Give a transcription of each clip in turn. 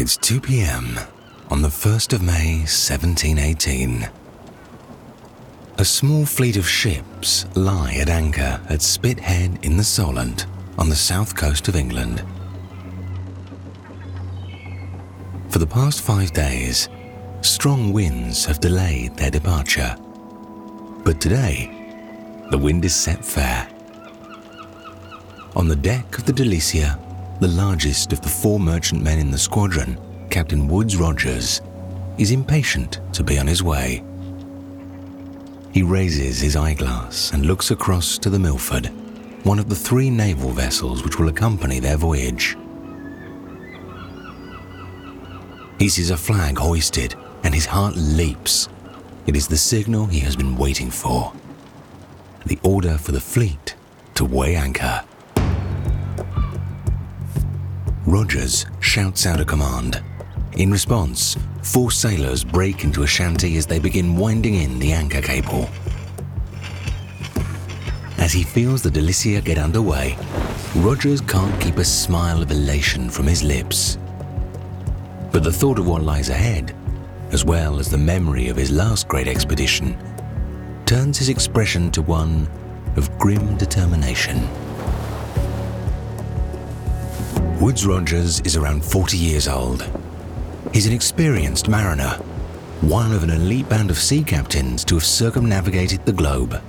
It's 2 p.m. on the 1st of May 1718. A small fleet of ships lie at anchor at Spithead in the Solent on the south coast of England. For the past five days, strong winds have delayed their departure. But today, the wind is set fair. On the deck of the Delicia, the largest of the four merchantmen in the squadron, Captain Woodes Rogers, is impatient to be on his way. He raises his eyeglass and looks across to the Milford, one of the three naval vessels which will accompany their voyage. He sees a flag hoisted and his heart leaps. It is the signal he has been waiting for. The order for the fleet to weigh anchor. Rogers shouts out a command. In response, four sailors break into a shanty as they begin winding in the anchor cable. As he feels the Delicia get underway, Rogers can't keep a smile of elation from his lips. But the thought of what lies ahead, as well as the memory of his last great expedition, turns his expression to one of grim determination. Woodes Rogers is around 40 years old. He's an experienced mariner, one of an elite band of sea captains to have circumnavigated the globe.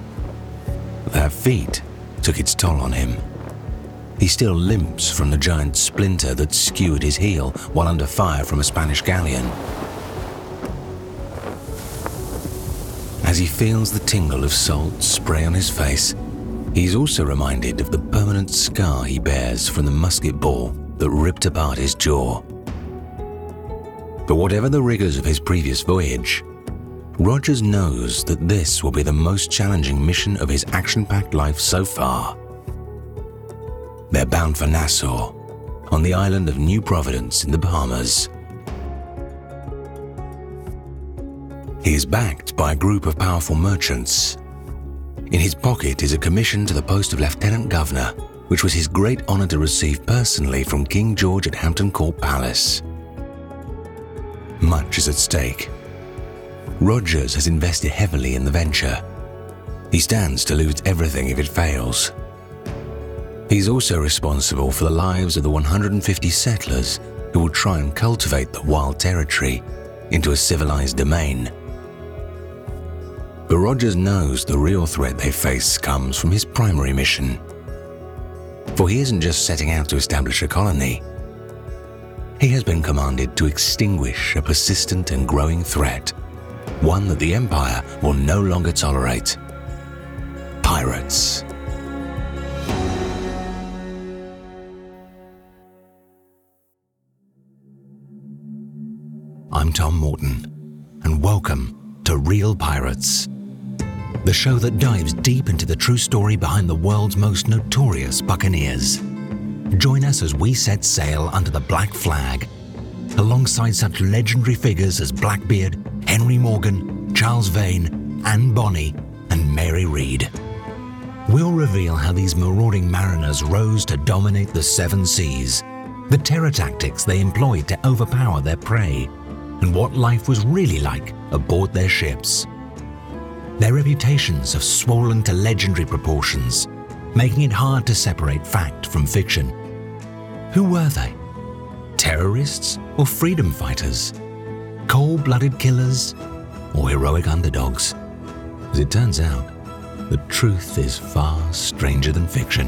That feat took its toll on him. He still limps from the giant splinter that skewered his heel while under fire from a Spanish galleon. As he feels the tingle of salt spray on his face, he's also reminded of the permanent scar he bears from the musket ball that ripped apart his jaw. But whatever the rigors of his previous voyage, Rogers knows that this will be the most challenging mission of his action packed life so far. They're bound for Nassau, on the island of New Providence in the Bahamas. He is backed by a group of powerful merchants. In his pocket is a commission to the post of Lieutenant Governor, which was his great honor to receive personally from King George at Hampton Court Palace. Much is at stake. Rogers has invested heavily in the venture. He stands to lose everything if it fails. He's also responsible for the lives of the 150 settlers who will try and cultivate the wild territory into a civilized domain. But Rogers knows the real threat they face comes from his primary mission for he isn't just setting out to establish a colony. He has been commanded to extinguish a persistent and growing threat, one that the Empire will no longer tolerate pirates. I'm Tom Morton, and welcome to Real Pirates the show that dives deep into the true story behind the world's most notorious buccaneers. Join us as we set sail under the black flag, alongside such legendary figures as Blackbeard, Henry Morgan, Charles Vane, Anne Bonny, and Mary Read. We'll reveal how these marauding mariners rose to dominate the seven seas, the terror tactics they employed to overpower their prey, and what life was really like aboard their ships. Their reputations have swollen to legendary proportions, making it hard to separate fact from fiction. Who were they? Terrorists or freedom fighters? Cold blooded killers or heroic underdogs? As it turns out, the truth is far stranger than fiction.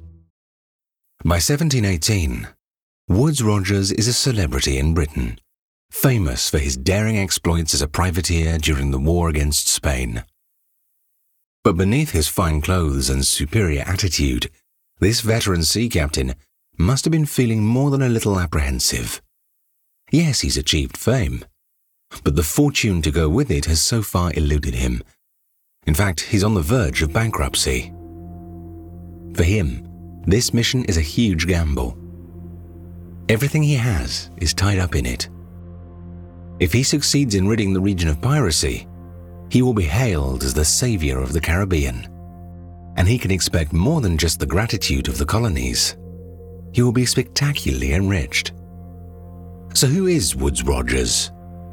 By 1718, Woodes Rogers is a celebrity in Britain, famous for his daring exploits as a privateer during the war against Spain. But beneath his fine clothes and superior attitude, this veteran sea captain must have been feeling more than a little apprehensive. Yes, he's achieved fame, but the fortune to go with it has so far eluded him. In fact, he's on the verge of bankruptcy. For him, this mission is a huge gamble. Everything he has is tied up in it. If he succeeds in ridding the region of piracy, he will be hailed as the savior of the Caribbean. And he can expect more than just the gratitude of the colonies. He will be spectacularly enriched. So, who is Woodes Rogers?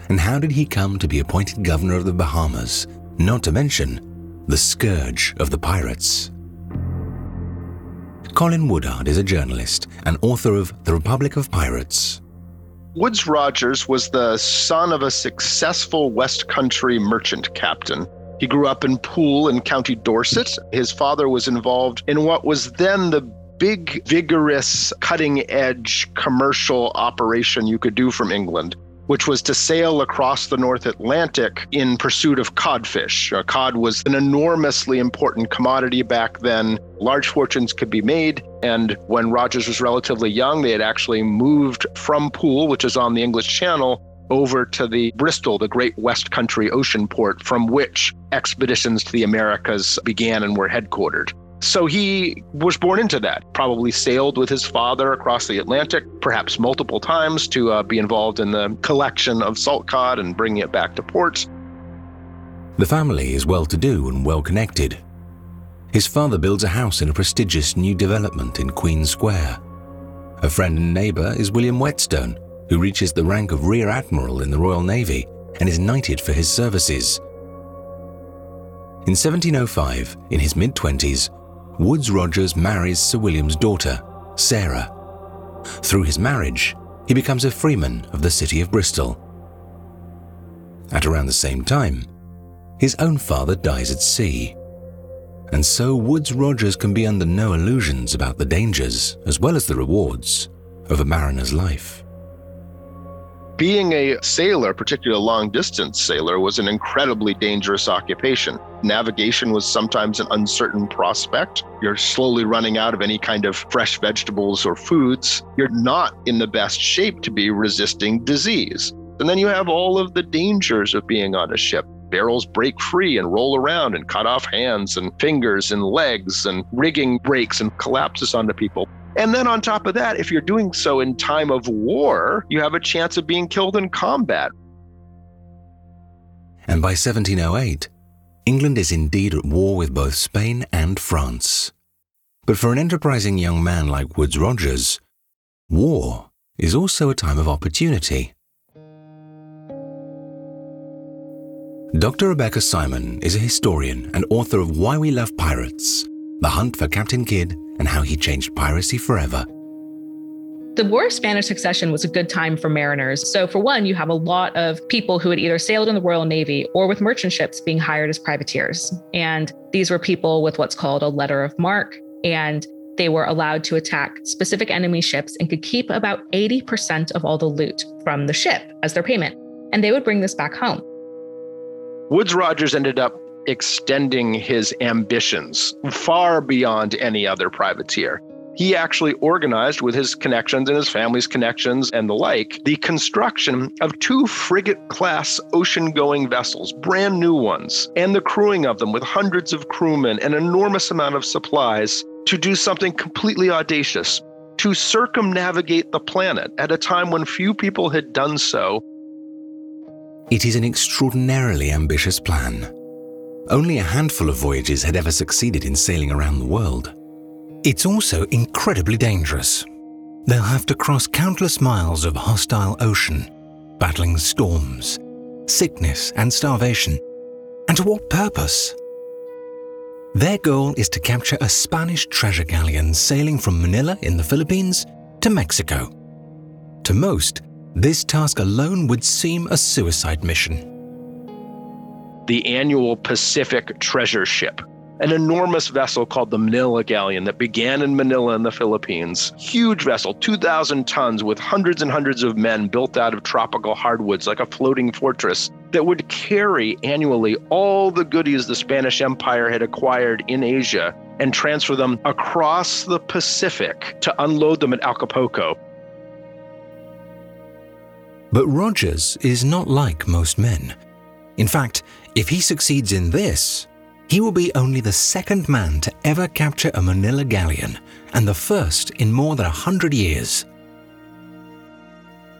And how did he come to be appointed governor of the Bahamas, not to mention the scourge of the pirates? Colin Woodard is a journalist and author of The Republic of Pirates. Woodes Rogers was the son of a successful West Country merchant captain. He grew up in Poole in County Dorset. His father was involved in what was then the big, vigorous, cutting edge commercial operation you could do from England, which was to sail across the North Atlantic in pursuit of codfish. Uh, cod was an enormously important commodity back then. Large fortunes could be made. And when Rogers was relatively young, they had actually moved from Poole, which is on the English Channel, over to the Bristol, the great West Country ocean port from which expeditions to the Americas began and were headquartered. So he was born into that, probably sailed with his father across the Atlantic, perhaps multiple times, to uh, be involved in the collection of salt cod and bringing it back to port. The family is well to do and well connected. His father builds a house in a prestigious new development in Queen Square. A friend and neighbour is William Whetstone, who reaches the rank of Rear Admiral in the Royal Navy and is knighted for his services. In 1705, in his mid 20s, Woodes Rogers marries Sir William's daughter, Sarah. Through his marriage, he becomes a freeman of the city of Bristol. At around the same time, his own father dies at sea. And so Woodes Rogers can be under no illusions about the dangers, as well as the rewards, of a mariner's life. Being a sailor, particularly a long distance sailor, was an incredibly dangerous occupation. Navigation was sometimes an uncertain prospect. You're slowly running out of any kind of fresh vegetables or foods. You're not in the best shape to be resisting disease. And then you have all of the dangers of being on a ship. Barrels break free and roll around and cut off hands and fingers and legs, and rigging breaks and collapses onto people. And then on top of that, if you're doing so in time of war, you have a chance of being killed in combat. And by 1708, England is indeed at war with both Spain and France. But for an enterprising young man like Woodes Rogers, war is also a time of opportunity. Dr. Rebecca Simon is a historian and author of Why We Love Pirates The Hunt for Captain Kidd and How He Changed Piracy Forever. The War of Spanish Succession was a good time for mariners. So, for one, you have a lot of people who had either sailed in the Royal Navy or with merchant ships being hired as privateers. And these were people with what's called a letter of marque. And they were allowed to attack specific enemy ships and could keep about 80% of all the loot from the ship as their payment. And they would bring this back home. Woodes Rogers ended up extending his ambitions far beyond any other privateer. he actually organized with his connections and his family's connections and the like the construction of two frigate class ocean going vessels, brand new ones, and the crewing of them with hundreds of crewmen and enormous amount of supplies to do something completely audacious to circumnavigate the planet at a time when few people had done so. It is an extraordinarily ambitious plan. Only a handful of voyages had ever succeeded in sailing around the world. It's also incredibly dangerous. They'll have to cross countless miles of hostile ocean, battling storms, sickness, and starvation. And to what purpose? Their goal is to capture a Spanish treasure galleon sailing from Manila in the Philippines to Mexico. To most, this task alone would seem a suicide mission. The annual Pacific Treasure Ship, an enormous vessel called the Manila Galleon that began in Manila in the Philippines. Huge vessel, 2,000 tons, with hundreds and hundreds of men built out of tropical hardwoods like a floating fortress that would carry annually all the goodies the Spanish Empire had acquired in Asia and transfer them across the Pacific to unload them at Acapulco. But Rogers is not like most men. In fact, if he succeeds in this, he will be only the second man to ever capture a Manila galleon and the first in more than a hundred years.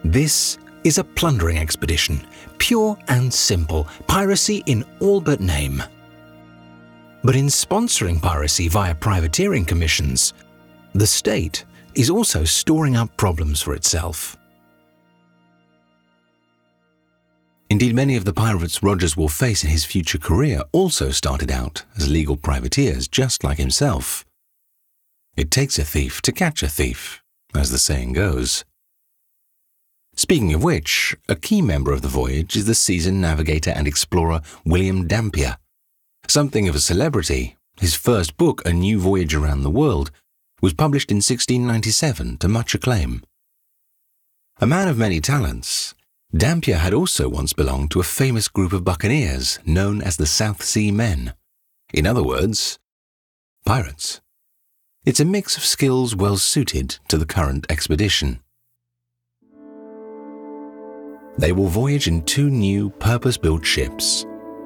This is a plundering expedition, pure and simple, piracy in all but name. But in sponsoring piracy via privateering commissions, the state is also storing up problems for itself. Indeed, many of the pirates Rogers will face in his future career also started out as legal privateers, just like himself. It takes a thief to catch a thief, as the saying goes. Speaking of which, a key member of the voyage is the seasoned navigator and explorer William Dampier. Something of a celebrity, his first book, A New Voyage Around the World, was published in 1697 to much acclaim. A man of many talents, Dampier had also once belonged to a famous group of buccaneers known as the South Sea Men. In other words, pirates. It's a mix of skills well suited to the current expedition. They will voyage in two new purpose built ships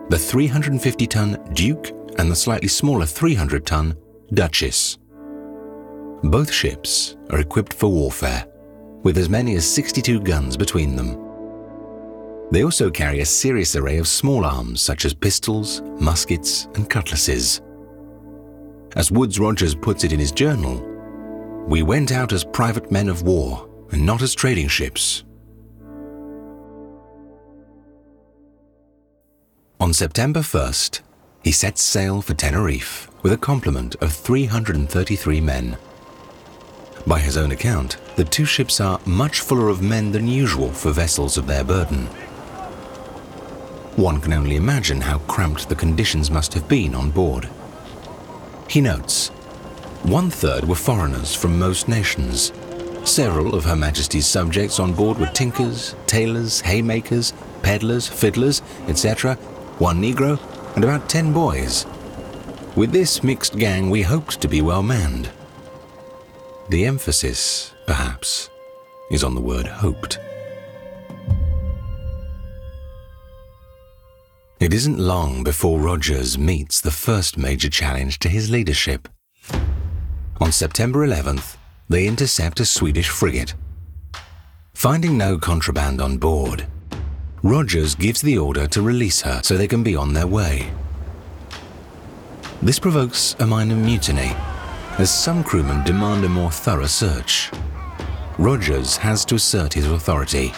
the 350 ton Duke and the slightly smaller 300 ton Duchess. Both ships are equipped for warfare, with as many as 62 guns between them. They also carry a serious array of small arms such as pistols, muskets, and cutlasses. As Woodes Rogers puts it in his journal, we went out as private men of war and not as trading ships. On September 1st, he sets sail for Tenerife with a complement of 333 men. By his own account, the two ships are much fuller of men than usual for vessels of their burden. One can only imagine how cramped the conditions must have been on board. He notes, one third were foreigners from most nations. Several of Her Majesty's subjects on board were tinkers, tailors, haymakers, peddlers, fiddlers, etc., one Negro, and about ten boys. With this mixed gang, we hoped to be well manned. The emphasis, perhaps, is on the word hoped. It isn't long before Rogers meets the first major challenge to his leadership. On September 11th, they intercept a Swedish frigate. Finding no contraband on board, Rogers gives the order to release her so they can be on their way. This provokes a minor mutiny, as some crewmen demand a more thorough search. Rogers has to assert his authority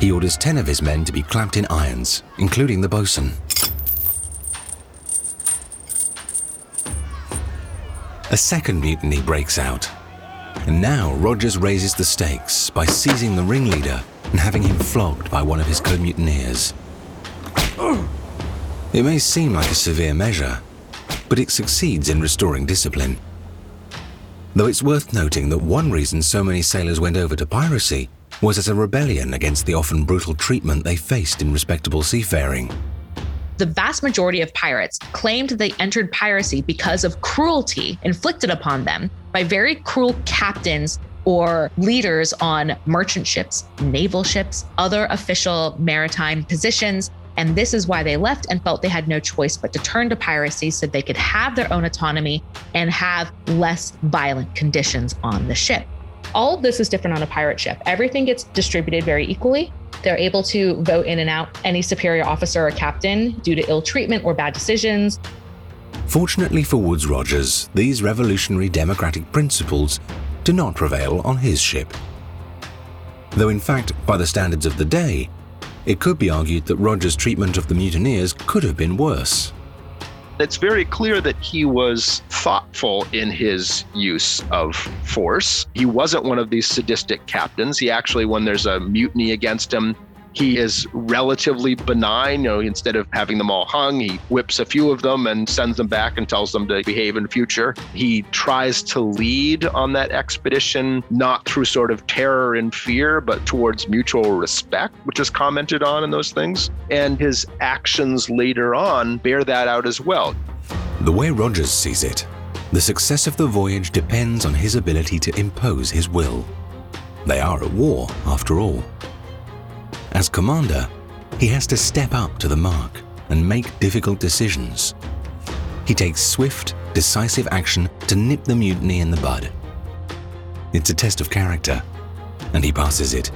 he orders 10 of his men to be clamped in irons, including the boatswain. A second mutiny breaks out, and now Rogers raises the stakes by seizing the ringleader and having him flogged by one of his co-mutineers. It may seem like a severe measure, but it succeeds in restoring discipline. Though it's worth noting that one reason so many sailors went over to piracy was as a rebellion against the often brutal treatment they faced in respectable seafaring. The vast majority of pirates claimed they entered piracy because of cruelty inflicted upon them by very cruel captains or leaders on merchant ships, naval ships, other official maritime positions. And this is why they left and felt they had no choice but to turn to piracy so they could have their own autonomy and have less violent conditions on the ship. All of this is different on a pirate ship. Everything gets distributed very equally. They're able to vote in and out any superior officer or captain due to ill treatment or bad decisions. Fortunately for Woodes Rogers, these revolutionary democratic principles do not prevail on his ship. Though, in fact, by the standards of the day, it could be argued that Rogers' treatment of the mutineers could have been worse. It's very clear that he was thoughtful in his use of force. He wasn't one of these sadistic captains. He actually, when there's a mutiny against him, he is relatively benign. You know, instead of having them all hung, he whips a few of them and sends them back and tells them to behave in future. He tries to lead on that expedition, not through sort of terror and fear, but towards mutual respect, which is commented on in those things. And his actions later on bear that out as well. The way Rogers sees it, the success of the voyage depends on his ability to impose his will. They are at war, after all. As commander, he has to step up to the mark and make difficult decisions. He takes swift, decisive action to nip the mutiny in the bud. It's a test of character, and he passes it.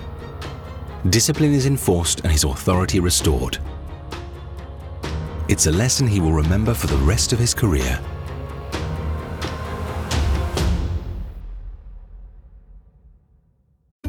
Discipline is enforced and his authority restored. It's a lesson he will remember for the rest of his career.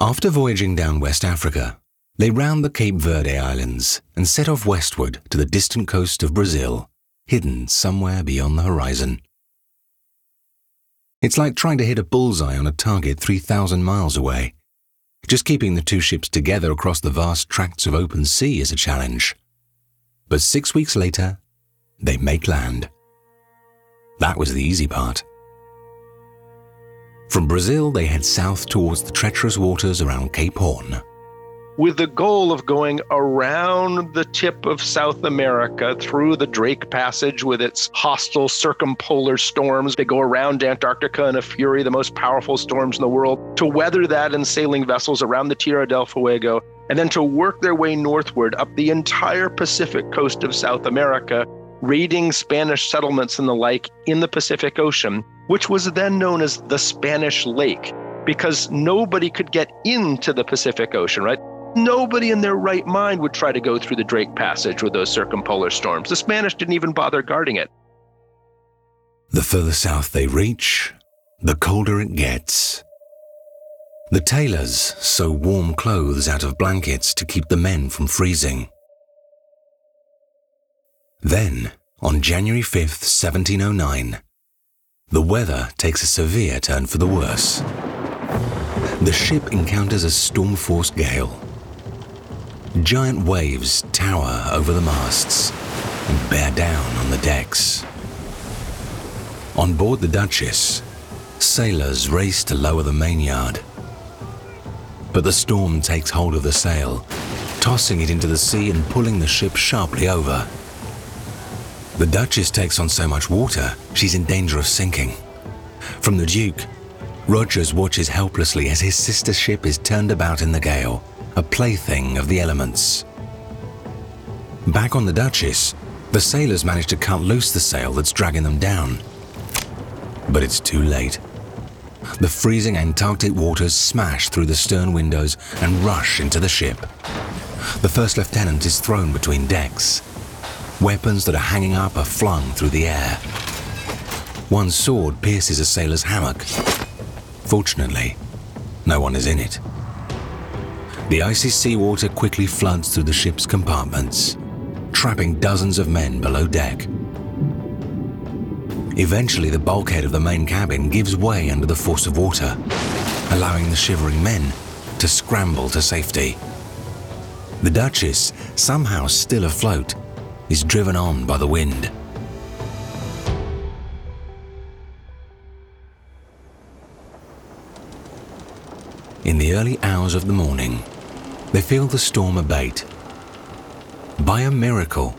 After voyaging down West Africa, they round the Cape Verde Islands and set off westward to the distant coast of Brazil, hidden somewhere beyond the horizon. It's like trying to hit a bullseye on a target 3,000 miles away. Just keeping the two ships together across the vast tracts of open sea is a challenge. But six weeks later, they make land. That was the easy part. From Brazil, they head south towards the treacherous waters around Cape Horn. with the goal of going around the tip of South America through the Drake Passage with its hostile circumpolar storms. They go around Antarctica in a fury, the most powerful storms in the world, to weather that in sailing vessels around the Tierra del Fuego, and then to work their way northward up the entire Pacific coast of South America, raiding Spanish settlements and the like in the Pacific Ocean, which was then known as the Spanish Lake. Because nobody could get into the Pacific Ocean, right? Nobody in their right mind would try to go through the Drake Passage with those circumpolar storms. The Spanish didn't even bother guarding it. The further south they reach, the colder it gets. The tailors sew warm clothes out of blankets to keep the men from freezing. Then, on January 5th, 1709, the weather takes a severe turn for the worse. The ship encounters a storm force gale. Giant waves tower over the masts and bear down on the decks. On board the Duchess, sailors race to lower the mainyard. But the storm takes hold of the sail, tossing it into the sea and pulling the ship sharply over. The Duchess takes on so much water, she's in danger of sinking. From the Duke, Rogers watches helplessly as his sister ship is turned about in the gale, a plaything of the elements. Back on the Duchess, the sailors manage to cut loose the sail that's dragging them down. But it's too late. The freezing Antarctic waters smash through the stern windows and rush into the ship. The first lieutenant is thrown between decks. Weapons that are hanging up are flung through the air. One sword pierces a sailor's hammock. Fortunately, no one is in it. The icy seawater quickly floods through the ship's compartments, trapping dozens of men below deck. Eventually, the bulkhead of the main cabin gives way under the force of water, allowing the shivering men to scramble to safety. The Duchess, somehow still afloat, is driven on by the wind. In the early hours of the morning, they feel the storm abate. By a miracle,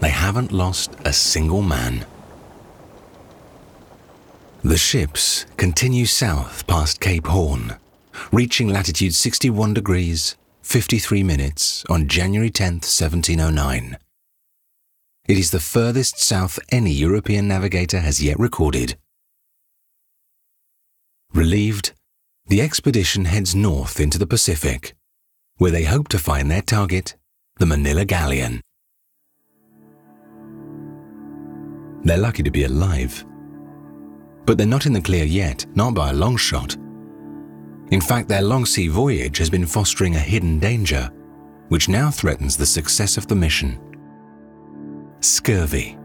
they haven't lost a single man. The ships continue south past Cape Horn, reaching latitude 61 degrees 53 minutes on January 10, 1709. It is the furthest south any European navigator has yet recorded. Relieved, the expedition heads north into the Pacific, where they hope to find their target, the Manila Galleon. They're lucky to be alive. But they're not in the clear yet, not by a long shot. In fact, their long sea voyage has been fostering a hidden danger, which now threatens the success of the mission. Scurvy.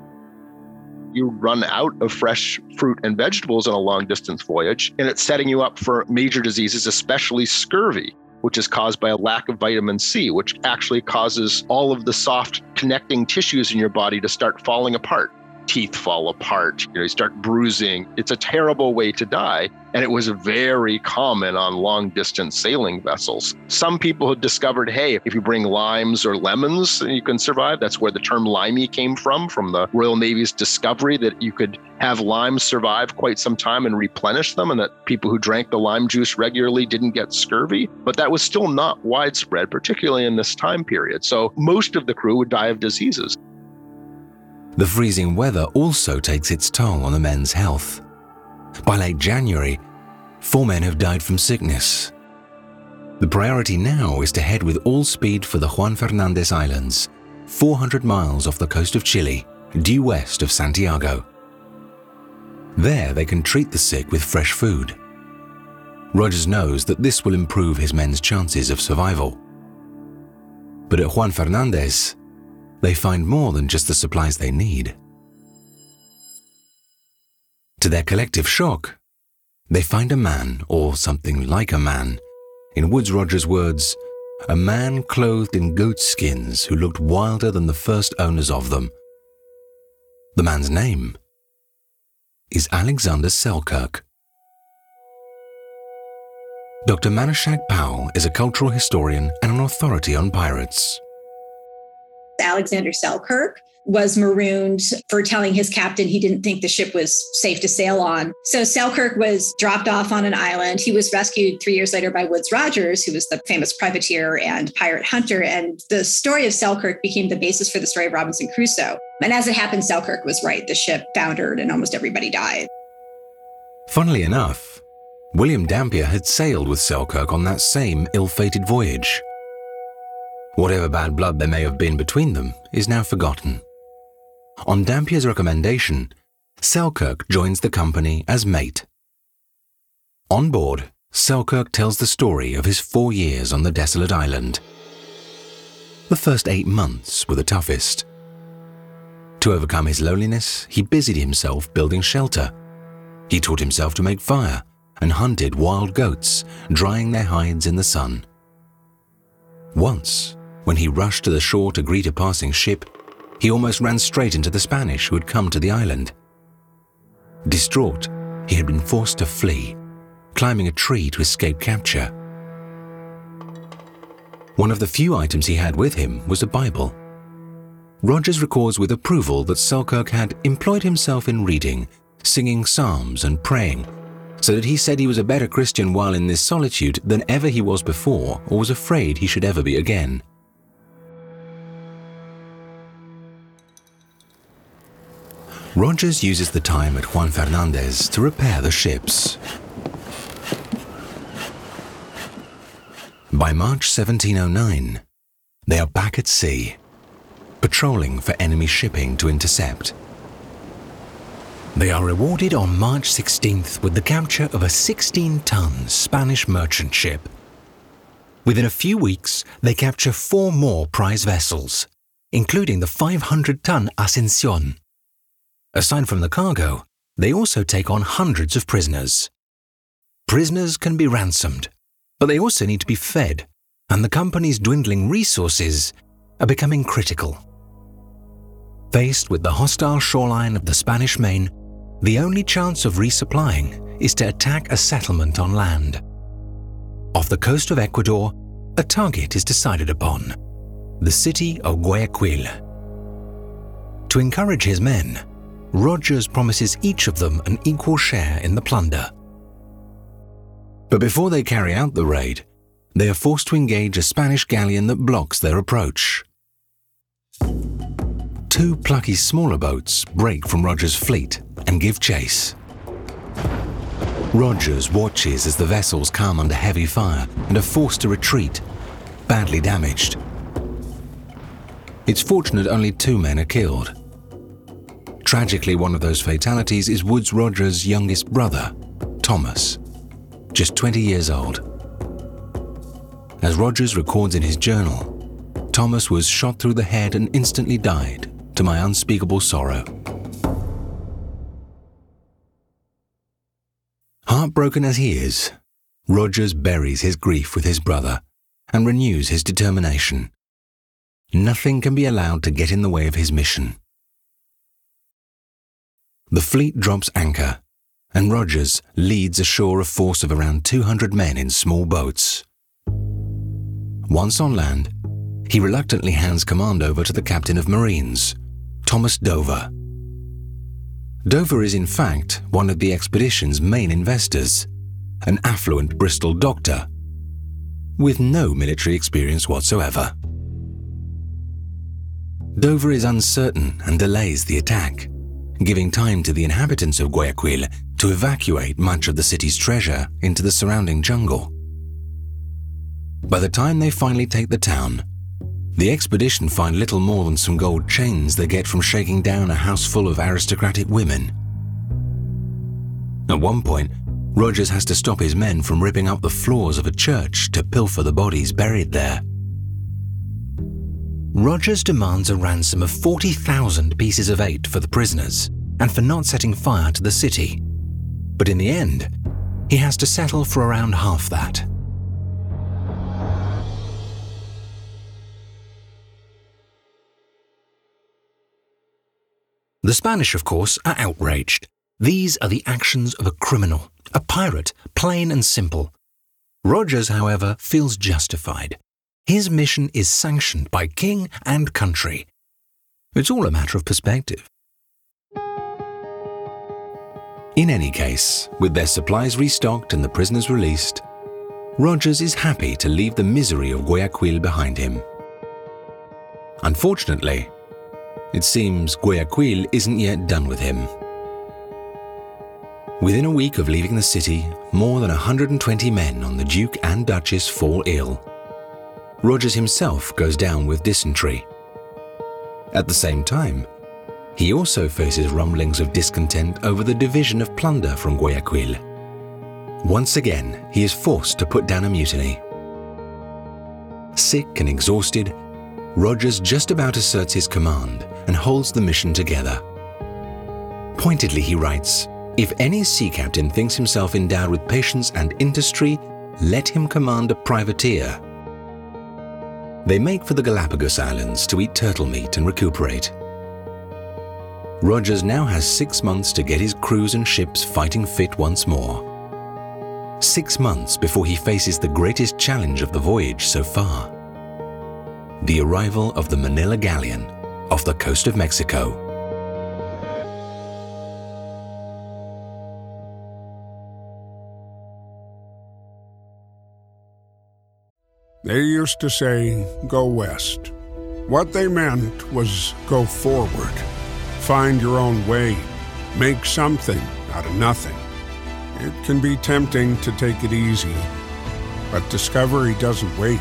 You run out of fresh fruit and vegetables on a long distance voyage, and it's setting you up for major diseases, especially scurvy, which is caused by a lack of vitamin C, which actually causes all of the soft connecting tissues in your body to start falling apart teeth fall apart, you know, you start bruising. It's a terrible way to die. And it was very common on long distance sailing vessels. Some people had discovered hey, if you bring limes or lemons, you can survive. That's where the term limey came from, from the Royal Navy's discovery that you could have limes survive quite some time and replenish them, and that people who drank the lime juice regularly didn't get scurvy. But that was still not widespread, particularly in this time period. So most of the crew would die of diseases. The freezing weather also takes its toll on the men's health. By late January, four men have died from sickness. The priority now is to head with all speed for the Juan Fernandez Islands, 400 miles off the coast of Chile, due west of Santiago. There, they can treat the sick with fresh food. Rogers knows that this will improve his men's chances of survival. But at Juan Fernandez, they find more than just the supplies they need. To their collective shock, they find a man, or something like a man, in Woodes Rogers' words, a man clothed in goat skins who looked wilder than the first owners of them. The man's name is Alexander Selkirk. Dr. Manushag Powell is a cultural historian and an authority on pirates. Alexander Selkirk was marooned for telling his captain he didn't think the ship was safe to sail on. So Selkirk was dropped off on an island. He was rescued three years later by Woodes Rogers, who was the famous privateer and pirate hunter. And the story of Selkirk became the basis for the story of Robinson Crusoe. And as it happened, Selkirk was right. The ship foundered and almost everybody died. Funnily enough, William Dampier had sailed with Selkirk on that same ill fated voyage. Whatever bad blood there may have been between them is now forgotten. On Dampier's recommendation, Selkirk joins the company as mate. On board, Selkirk tells the story of his four years on the desolate island. The first eight months were the toughest. To overcome his loneliness, he busied himself building shelter. He taught himself to make fire and hunted wild goats, drying their hides in the sun. Once, when he rushed to the shore to greet a passing ship, he almost ran straight into the Spanish who had come to the island. Distraught, he had been forced to flee, climbing a tree to escape capture. One of the few items he had with him was a Bible. Rogers records with approval that Selkirk had employed himself in reading, singing psalms, and praying, so that he said he was a better Christian while in this solitude than ever he was before or was afraid he should ever be again. Rogers uses the time at Juan Fernandez to repair the ships. By March 1709, they are back at sea, patrolling for enemy shipping to intercept. They are rewarded on March 16th with the capture of a 16 ton Spanish merchant ship. Within a few weeks, they capture four more prize vessels, including the 500 ton Ascension. Aside from the cargo, they also take on hundreds of prisoners. Prisoners can be ransomed, but they also need to be fed, and the company's dwindling resources are becoming critical. Faced with the hostile shoreline of the Spanish Main, the only chance of resupplying is to attack a settlement on land. Off the coast of Ecuador, a target is decided upon the city of Guayaquil. To encourage his men, Rogers promises each of them an equal share in the plunder. But before they carry out the raid, they are forced to engage a Spanish galleon that blocks their approach. Two plucky smaller boats break from Rogers' fleet and give chase. Rogers watches as the vessels come under heavy fire and are forced to retreat, badly damaged. It's fortunate only two men are killed. Tragically, one of those fatalities is Woodes Rogers' youngest brother, Thomas, just 20 years old. As Rogers records in his journal, Thomas was shot through the head and instantly died, to my unspeakable sorrow. Heartbroken as he is, Rogers buries his grief with his brother and renews his determination. Nothing can be allowed to get in the way of his mission. The fleet drops anchor, and Rogers leads ashore a force of around 200 men in small boats. Once on land, he reluctantly hands command over to the captain of Marines, Thomas Dover. Dover is in fact one of the expedition's main investors, an affluent Bristol doctor, with no military experience whatsoever. Dover is uncertain and delays the attack giving time to the inhabitants of Guayaquil to evacuate much of the city's treasure into the surrounding jungle. By the time they finally take the town, the expedition find little more than some gold chains they get from shaking down a house full of aristocratic women. At one point, Rogers has to stop his men from ripping up the floors of a church to pilfer the bodies buried there. Rogers demands a ransom of 40,000 pieces of eight for the prisoners and for not setting fire to the city. But in the end, he has to settle for around half that. The Spanish, of course, are outraged. These are the actions of a criminal, a pirate, plain and simple. Rogers, however, feels justified. His mission is sanctioned by king and country. It's all a matter of perspective. In any case, with their supplies restocked and the prisoners released, Rogers is happy to leave the misery of Guayaquil behind him. Unfortunately, it seems Guayaquil isn't yet done with him. Within a week of leaving the city, more than 120 men on the Duke and Duchess fall ill. Rogers himself goes down with dysentery. At the same time, he also faces rumblings of discontent over the division of plunder from Guayaquil. Once again, he is forced to put down a mutiny. Sick and exhausted, Rogers just about asserts his command and holds the mission together. Pointedly, he writes If any sea captain thinks himself endowed with patience and industry, let him command a privateer they make for the Galapagos Islands to eat turtle meat and recuperate. Rogers now has six months to get his crews and ships fighting fit once more. Six months before he faces the greatest challenge of the voyage so far the arrival of the Manila Galleon off the coast of Mexico. They used to say, go west. What they meant was go forward. Find your own way. Make something out of nothing. It can be tempting to take it easy, but discovery doesn't wait.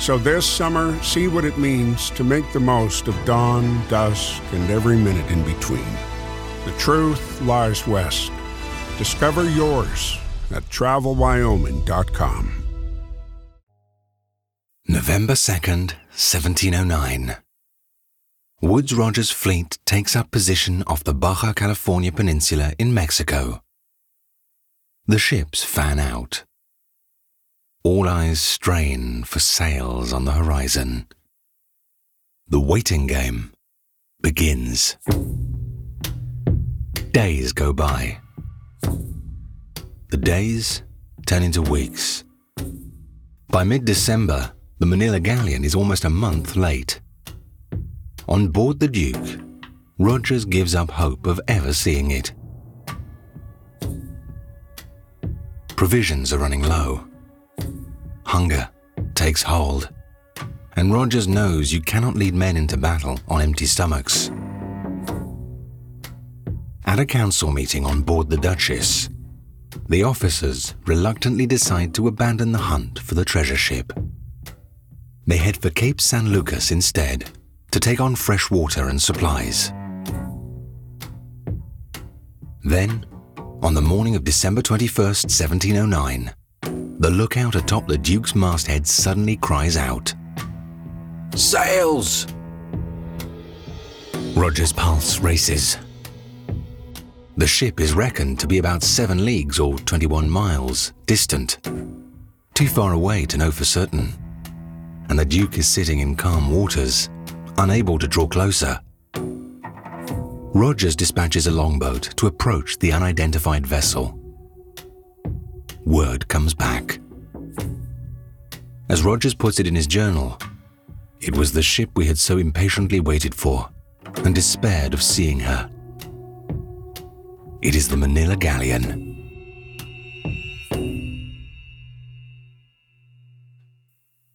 So this summer, see what it means to make the most of dawn, dusk, and every minute in between. The truth lies west. Discover yours at travelwyoming.com. November 2nd, 1709. Woodes Rogers' fleet takes up position off the Baja California Peninsula in Mexico. The ships fan out. All eyes strain for sails on the horizon. The waiting game begins. Days go by. The days turn into weeks. By mid December, the Manila Galleon is almost a month late. On board the Duke, Rogers gives up hope of ever seeing it. Provisions are running low. Hunger takes hold. And Rogers knows you cannot lead men into battle on empty stomachs. At a council meeting on board the Duchess, the officers reluctantly decide to abandon the hunt for the treasure ship. They head for Cape San Lucas instead to take on fresh water and supplies. Then, on the morning of December 21st, 1709, the lookout atop the Duke's masthead suddenly cries out, Sails! Roger's pulse races. The ship is reckoned to be about seven leagues or 21 miles distant, too far away to know for certain. And the Duke is sitting in calm waters, unable to draw closer. Rogers dispatches a longboat to approach the unidentified vessel. Word comes back. As Rogers puts it in his journal, it was the ship we had so impatiently waited for and despaired of seeing her. It is the Manila Galleon.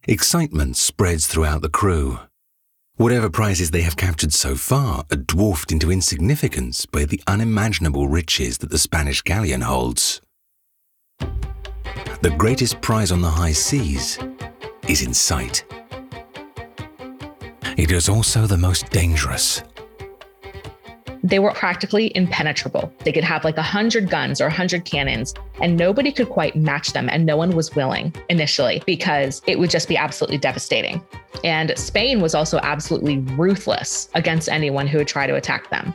Excitement spreads throughout the crew. Whatever prizes they have captured so far are dwarfed into insignificance by the unimaginable riches that the Spanish galleon holds. The greatest prize on the high seas is in sight. It is also the most dangerous they were practically impenetrable. They could have like 100 guns or 100 cannons, and nobody could quite match them. And no one was willing initially because it would just be absolutely devastating. And Spain was also absolutely ruthless against anyone who would try to attack them.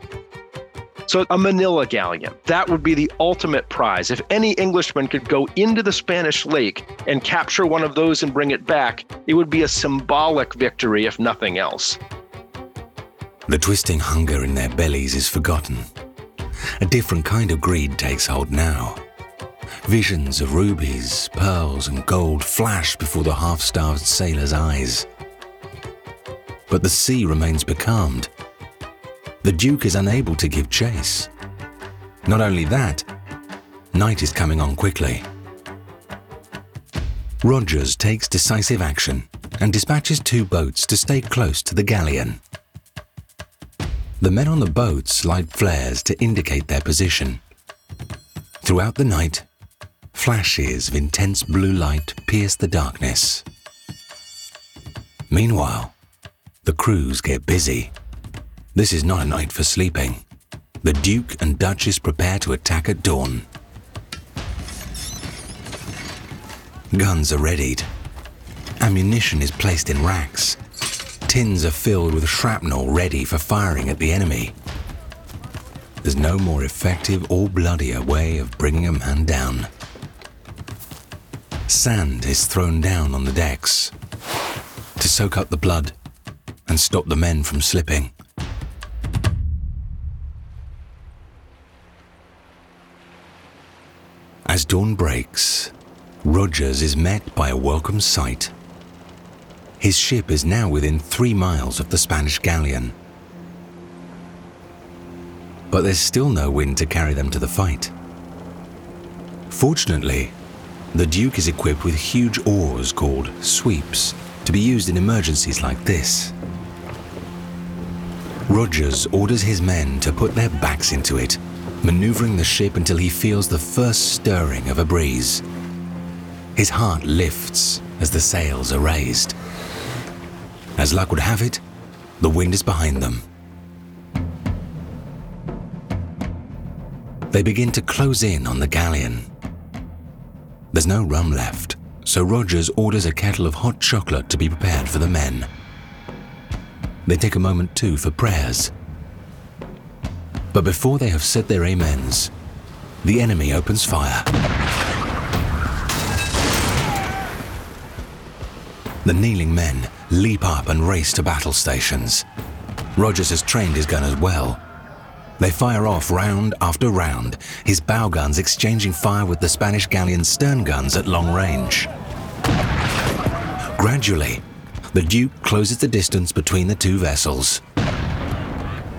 So, a Manila galleon, that would be the ultimate prize. If any Englishman could go into the Spanish lake and capture one of those and bring it back, it would be a symbolic victory, if nothing else. The twisting hunger in their bellies is forgotten. A different kind of greed takes hold now. Visions of rubies, pearls, and gold flash before the half starved sailor's eyes. But the sea remains becalmed. The Duke is unable to give chase. Not only that, night is coming on quickly. Rogers takes decisive action and dispatches two boats to stay close to the galleon. The men on the boats light flares to indicate their position. Throughout the night, flashes of intense blue light pierce the darkness. Meanwhile, the crews get busy. This is not a night for sleeping. The Duke and Duchess prepare to attack at dawn. Guns are readied. Ammunition is placed in racks Tins are filled with shrapnel ready for firing at the enemy. There's no more effective or bloodier way of bringing a man down. Sand is thrown down on the decks to soak up the blood and stop the men from slipping. As dawn breaks, Rogers is met by a welcome sight. His ship is now within three miles of the Spanish galleon. But there's still no wind to carry them to the fight. Fortunately, the Duke is equipped with huge oars called sweeps to be used in emergencies like this. Rogers orders his men to put their backs into it, maneuvering the ship until he feels the first stirring of a breeze. His heart lifts as the sails are raised. As luck would have it, the wind is behind them. They begin to close in on the galleon. There's no rum left, so Rogers orders a kettle of hot chocolate to be prepared for the men. They take a moment too for prayers. But before they have said their amens, the enemy opens fire. The kneeling men leap up and race to battle stations. Rogers has trained his gunners well. They fire off round after round, his bow guns exchanging fire with the Spanish galleon's stern guns at long range. Gradually, the Duke closes the distance between the two vessels.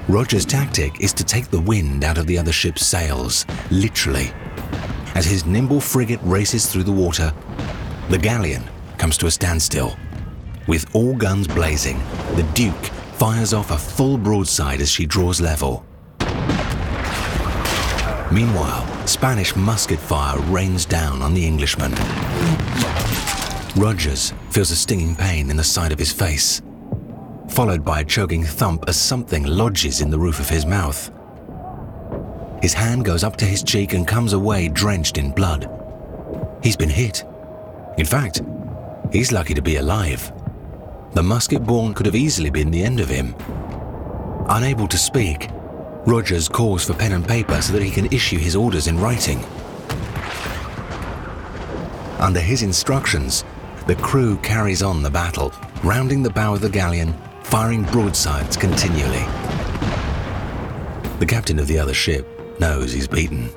Roger's tactic is to take the wind out of the other ship's sails, literally. As his nimble frigate races through the water, the galleon comes to a standstill. With all guns blazing, the Duke fires off a full broadside as she draws level. Meanwhile, Spanish musket fire rains down on the Englishman. Rogers feels a stinging pain in the side of his face, followed by a choking thump as something lodges in the roof of his mouth. His hand goes up to his cheek and comes away drenched in blood. He's been hit. In fact, he's lucky to be alive. The musket ball could have easily been the end of him. Unable to speak, Rogers calls for pen and paper so that he can issue his orders in writing. Under his instructions, the crew carries on the battle, rounding the bow of the galleon, firing broadsides continually. The captain of the other ship knows he's beaten.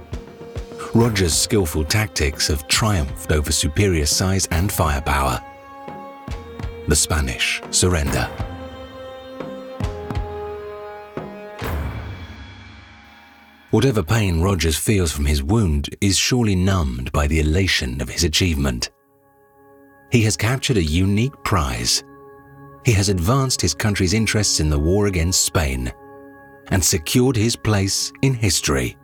Rogers' skillful tactics have triumphed over superior size and firepower. The Spanish surrender. Whatever pain Rogers feels from his wound is surely numbed by the elation of his achievement. He has captured a unique prize. He has advanced his country's interests in the war against Spain and secured his place in history.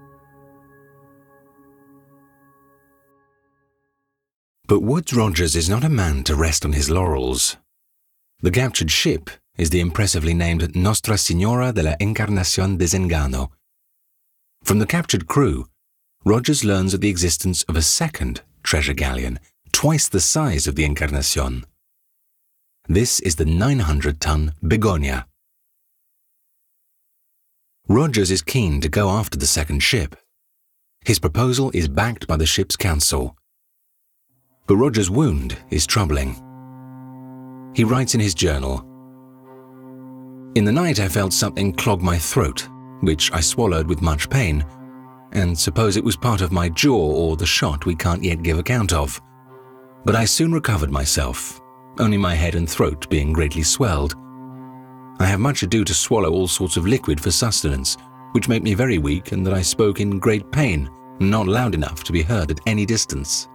But Woodes Rogers is not a man to rest on his laurels. The captured ship is the impressively named Nostra Signora de la Encarnacion Desengano, from the captured crew, Rogers learns of the existence of a second treasure galleon, twice the size of the Encarnacion. This is the 900 ton Begonia. Rogers is keen to go after the second ship. His proposal is backed by the ship's council. But Rogers' wound is troubling. He writes in his journal In the night, I felt something clog my throat which I swallowed with much pain, and suppose it was part of my jaw or the shot we can't yet give account of. But I soon recovered myself, only my head and throat being greatly swelled. I have much ado to swallow all sorts of liquid for sustenance, which make me very weak, and that I spoke in great pain, not loud enough to be heard at any distance.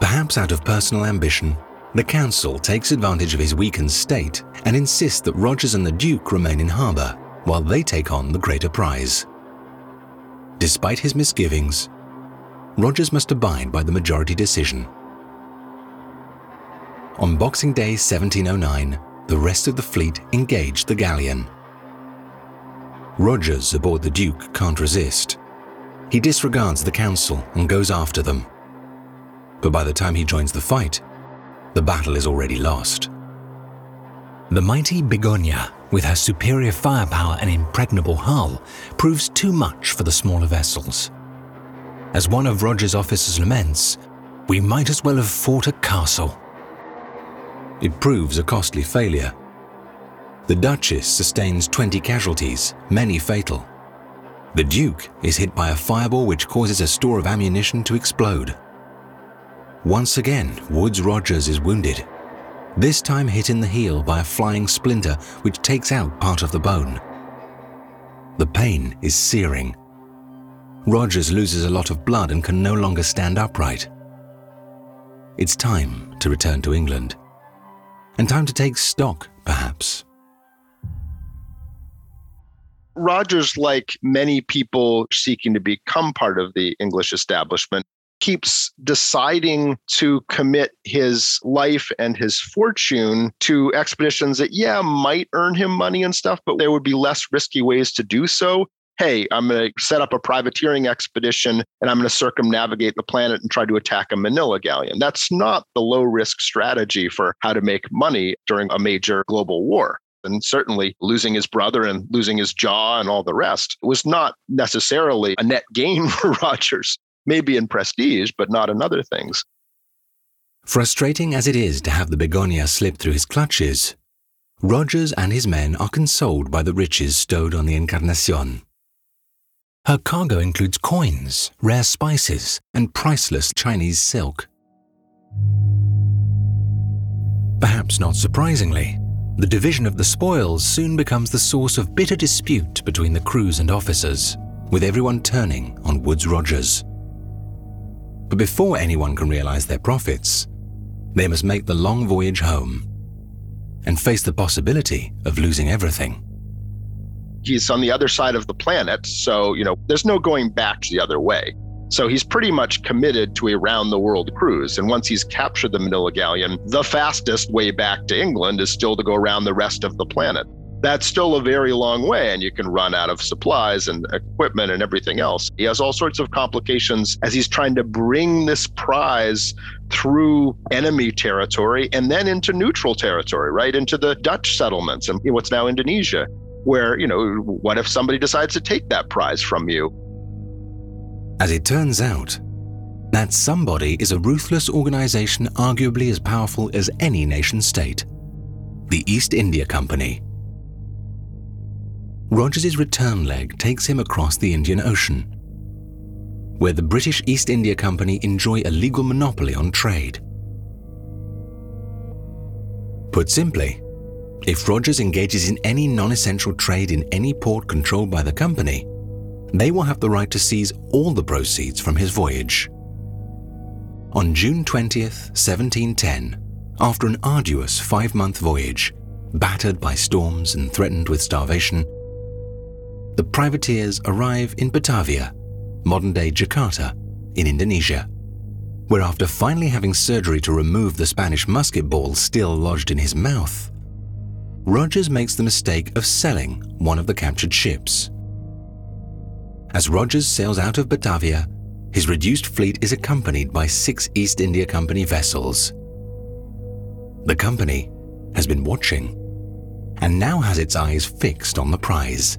Perhaps out of personal ambition, the Council takes advantage of his weakened state and insists that Rogers and the Duke remain in harbour while they take on the greater prize. Despite his misgivings, Rogers must abide by the majority decision. On Boxing Day 1709, the rest of the fleet engaged the galleon. Rogers aboard the Duke can't resist. He disregards the council and goes after them. But by the time he joins the fight, the battle is already lost. The mighty Begonia, with her superior firepower and impregnable hull, proves too much for the smaller vessels. As one of Rogers' officers laments, we might as well have fought a castle. It proves a costly failure. The Duchess sustains 20 casualties, many fatal. The Duke is hit by a fireball which causes a store of ammunition to explode. Once again, Woodes Rogers is wounded, this time hit in the heel by a flying splinter which takes out part of the bone. The pain is searing. Rogers loses a lot of blood and can no longer stand upright. It's time to return to England. And time to take stock, perhaps. Rogers, like many people seeking to become part of the English establishment, keeps deciding to commit his life and his fortune to expeditions that, yeah, might earn him money and stuff, but there would be less risky ways to do so. Hey, I'm going to set up a privateering expedition and I'm going to circumnavigate the planet and try to attack a Manila galleon. That's not the low risk strategy for how to make money during a major global war and certainly losing his brother and losing his jaw and all the rest was not necessarily a net gain for Rogers, maybe in prestige, but not in other things. Frustrating as it is to have the Begonia slip through his clutches, Rogers and his men are consoled by the riches stowed on the Encarnacion. Her cargo includes coins, rare spices, and priceless Chinese silk. Perhaps not surprisingly, the division of the spoils soon becomes the source of bitter dispute between the crews and officers, with everyone turning on Woodes Rogers. But before anyone can realize their profits, they must make the long voyage home and face the possibility of losing everything. He's on the other side of the planet, so, you know, there's no going back the other way. So he's pretty much committed to a round the world cruise. And once he's captured the Manila Galleon, the fastest way back to England is still to go around the rest of the planet. That's still a very long way, and you can run out of supplies and equipment and everything else. He has all sorts of complications as he's trying to bring this prize through enemy territory and then into neutral territory, right? Into the Dutch settlements and what's now Indonesia, where, you know, what if somebody decides to take that prize from you? As it turns out, that somebody is a ruthless organization arguably as powerful as any nation state the East India Company. Rogers' return leg takes him across the Indian Ocean, where the British East India Company enjoy a legal monopoly on trade. Put simply, if Rogers engages in any non essential trade in any port controlled by the company, they will have the right to seize all the proceeds from his voyage. On June 20th, 1710, after an arduous five month voyage, battered by storms and threatened with starvation, the privateers arrive in Batavia, modern day Jakarta, in Indonesia, where after finally having surgery to remove the Spanish musket ball still lodged in his mouth, Rogers makes the mistake of selling one of the captured ships. As Rogers sails out of Batavia, his reduced fleet is accompanied by six East India Company vessels. The company has been watching and now has its eyes fixed on the prize.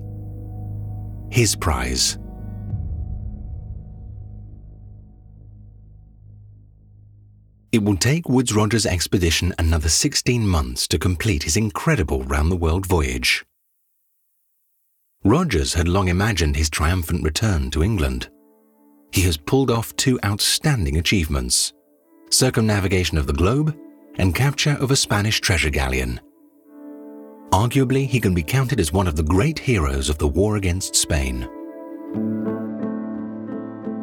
His prize. It will take Woodes Rogers' expedition another 16 months to complete his incredible round the world voyage. Rogers had long imagined his triumphant return to England. He has pulled off two outstanding achievements circumnavigation of the globe and capture of a Spanish treasure galleon. Arguably, he can be counted as one of the great heroes of the war against Spain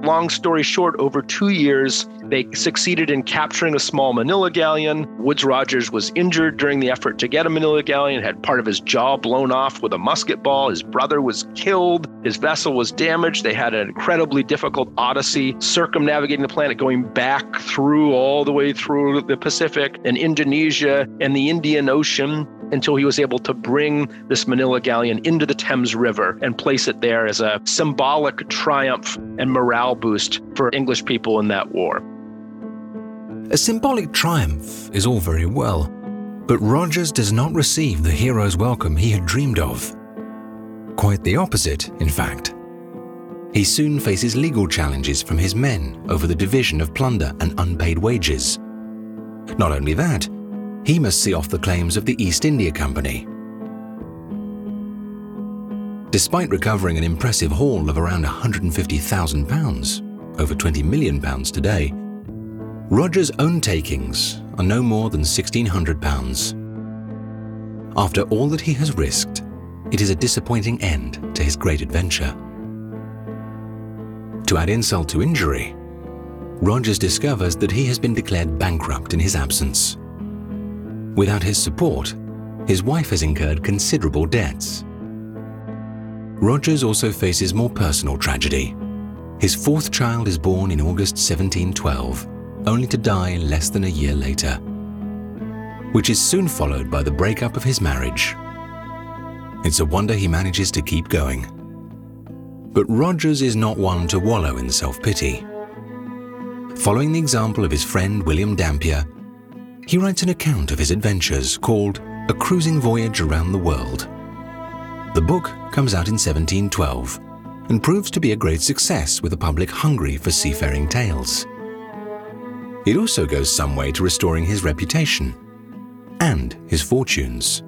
long story short, over two years, they succeeded in capturing a small Manila galleon. Woodes Rogers was injured during the effort to get a Manila galleon, had part of his jaw blown off with a musket ball. His brother was killed. His vessel was damaged. They had an incredibly difficult odyssey circumnavigating the planet, going back through all the way through the Pacific and Indonesia and the Indian Ocean until he was able to bring this Manila galleon into the Thames River and place it there as a symbolic triumph and morale boost for English people in that war. A symbolic triumph is all very well, but Rogers does not receive the hero's welcome he had dreamed of. Quite the opposite, in fact. He soon faces legal challenges from his men over the division of plunder and unpaid wages. Not only that, he must see off the claims of the East India Company. Despite recovering an impressive haul of around £150,000, over £20 million today, Rogers' own takings are no more than £1,600. After all that he has risked, it is a disappointing end to his great adventure. To add insult to injury, Rogers discovers that he has been declared bankrupt in his absence. Without his support, his wife has incurred considerable debts. Rogers also faces more personal tragedy. His fourth child is born in August 1712, only to die less than a year later, which is soon followed by the breakup of his marriage. It's a wonder he manages to keep going. But Rogers is not one to wallow in self pity. Following the example of his friend William Dampier, he writes an account of his adventures called A Cruising Voyage Around the World. The book comes out in 1712 and proves to be a great success with a public hungry for seafaring tales. It also goes some way to restoring his reputation and his fortunes.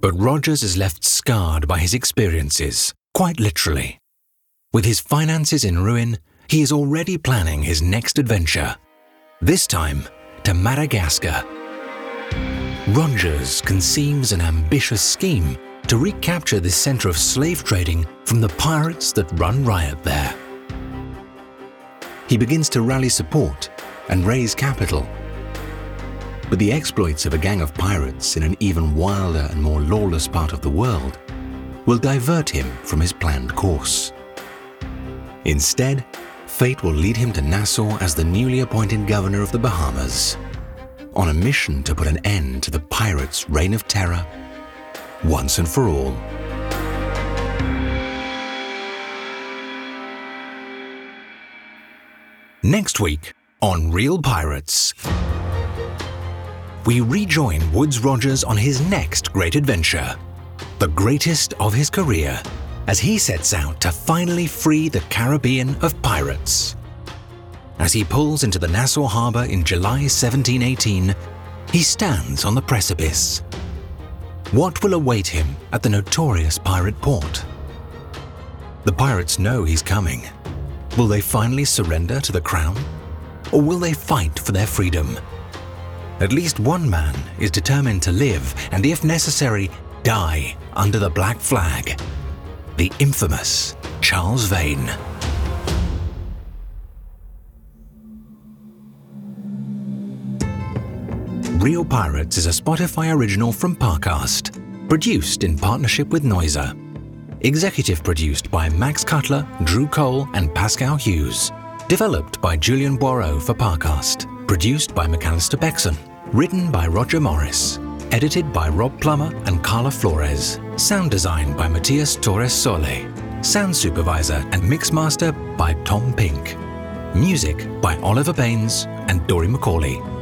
But Rogers is left scarred by his experiences, quite literally. With his finances in ruin, he is already planning his next adventure, this time to Madagascar. Rogers conceives an ambitious scheme to recapture this center of slave trading from the pirates that run riot there. He begins to rally support and raise capital. But the exploits of a gang of pirates in an even wilder and more lawless part of the world will divert him from his planned course. Instead, fate will lead him to Nassau as the newly appointed governor of the Bahamas on a mission to put an end to the pirates' reign of terror once and for all. Next week on Real Pirates, we rejoin Woodes Rogers on his next great adventure, the greatest of his career, as he sets out to finally free the Caribbean of pirates. As he pulls into the Nassau harbour in July 1718, he stands on the precipice. What will await him at the notorious pirate port? The pirates know he's coming. Will they finally surrender to the crown? Or will they fight for their freedom? At least one man is determined to live and, if necessary, die under the black flag. The infamous Charles Vane. Real Pirates is a Spotify original from Parcast, produced in partnership with Noiser. Executive produced by Max Cutler, Drew Cole, and Pascal Hughes. Developed by Julian Boireau for Parcast. Produced by McAllister Bexon. Written by Roger Morris. Edited by Rob Plummer and Carla Flores. Sound design by Matias Torres Sole. Sound supervisor and mixmaster by Tom Pink. Music by Oliver Baines and Dory McCauley.